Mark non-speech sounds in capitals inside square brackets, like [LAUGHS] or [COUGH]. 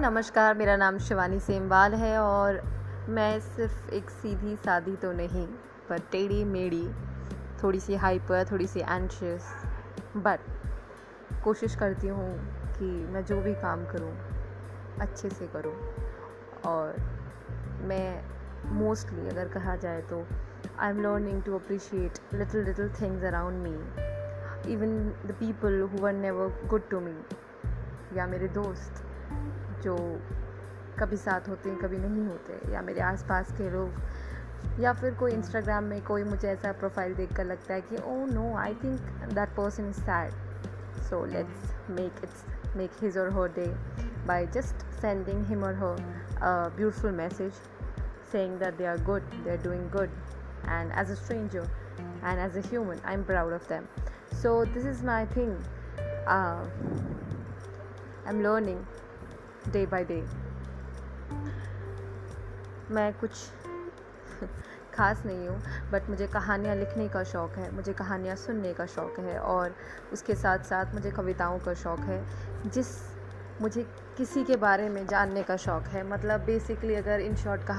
नमस्कार, मेरा नाम शिवानी सेमवाल है और मैं सिर्फ़ एक सीधी सादी तो नहीं, पर टेढ़ी मेढ़ी थोड़ी सी हाइपर थोड़ी सी एंशियस बट कोशिश करती हूँ कि मैं जो भी काम करूँ, अच्छे से करूँ। और मैं मोस्टली अगर कहा जाए तो I am learning to appreciate little little things around me even the people who are never good to me या मेरे दोस्त। जो कभी साथ होते हैं कभी नहीं होते या मेरे आसपास के लोग या फिर कोई इंस्टाग्राम में कोई मुझे ऐसा प्रोफ़ाइल देख कर लगता है कि ओ no I think that person is sad so let's make it's make his or her day by just sending him or her beautiful message saying that they are good, they are doing good, and as a stranger and as a human, I'm proud of them. So, this is my thing. Uh, I'm learning day by day. मैं कुछ [LAUGHS] ख़ास नहीं हूँ but मुझे कहानियाँ लिखने का शौक़ है, मुझे कहानियाँ सुनने का शौक़ है, और उसके साथ साथ मुझे कविताओं का शौक़ है, जिस मुझे किसी के बारे में जानने का शौक़ है। मतलब बेसिकली अगर इन शॉर्ट कहा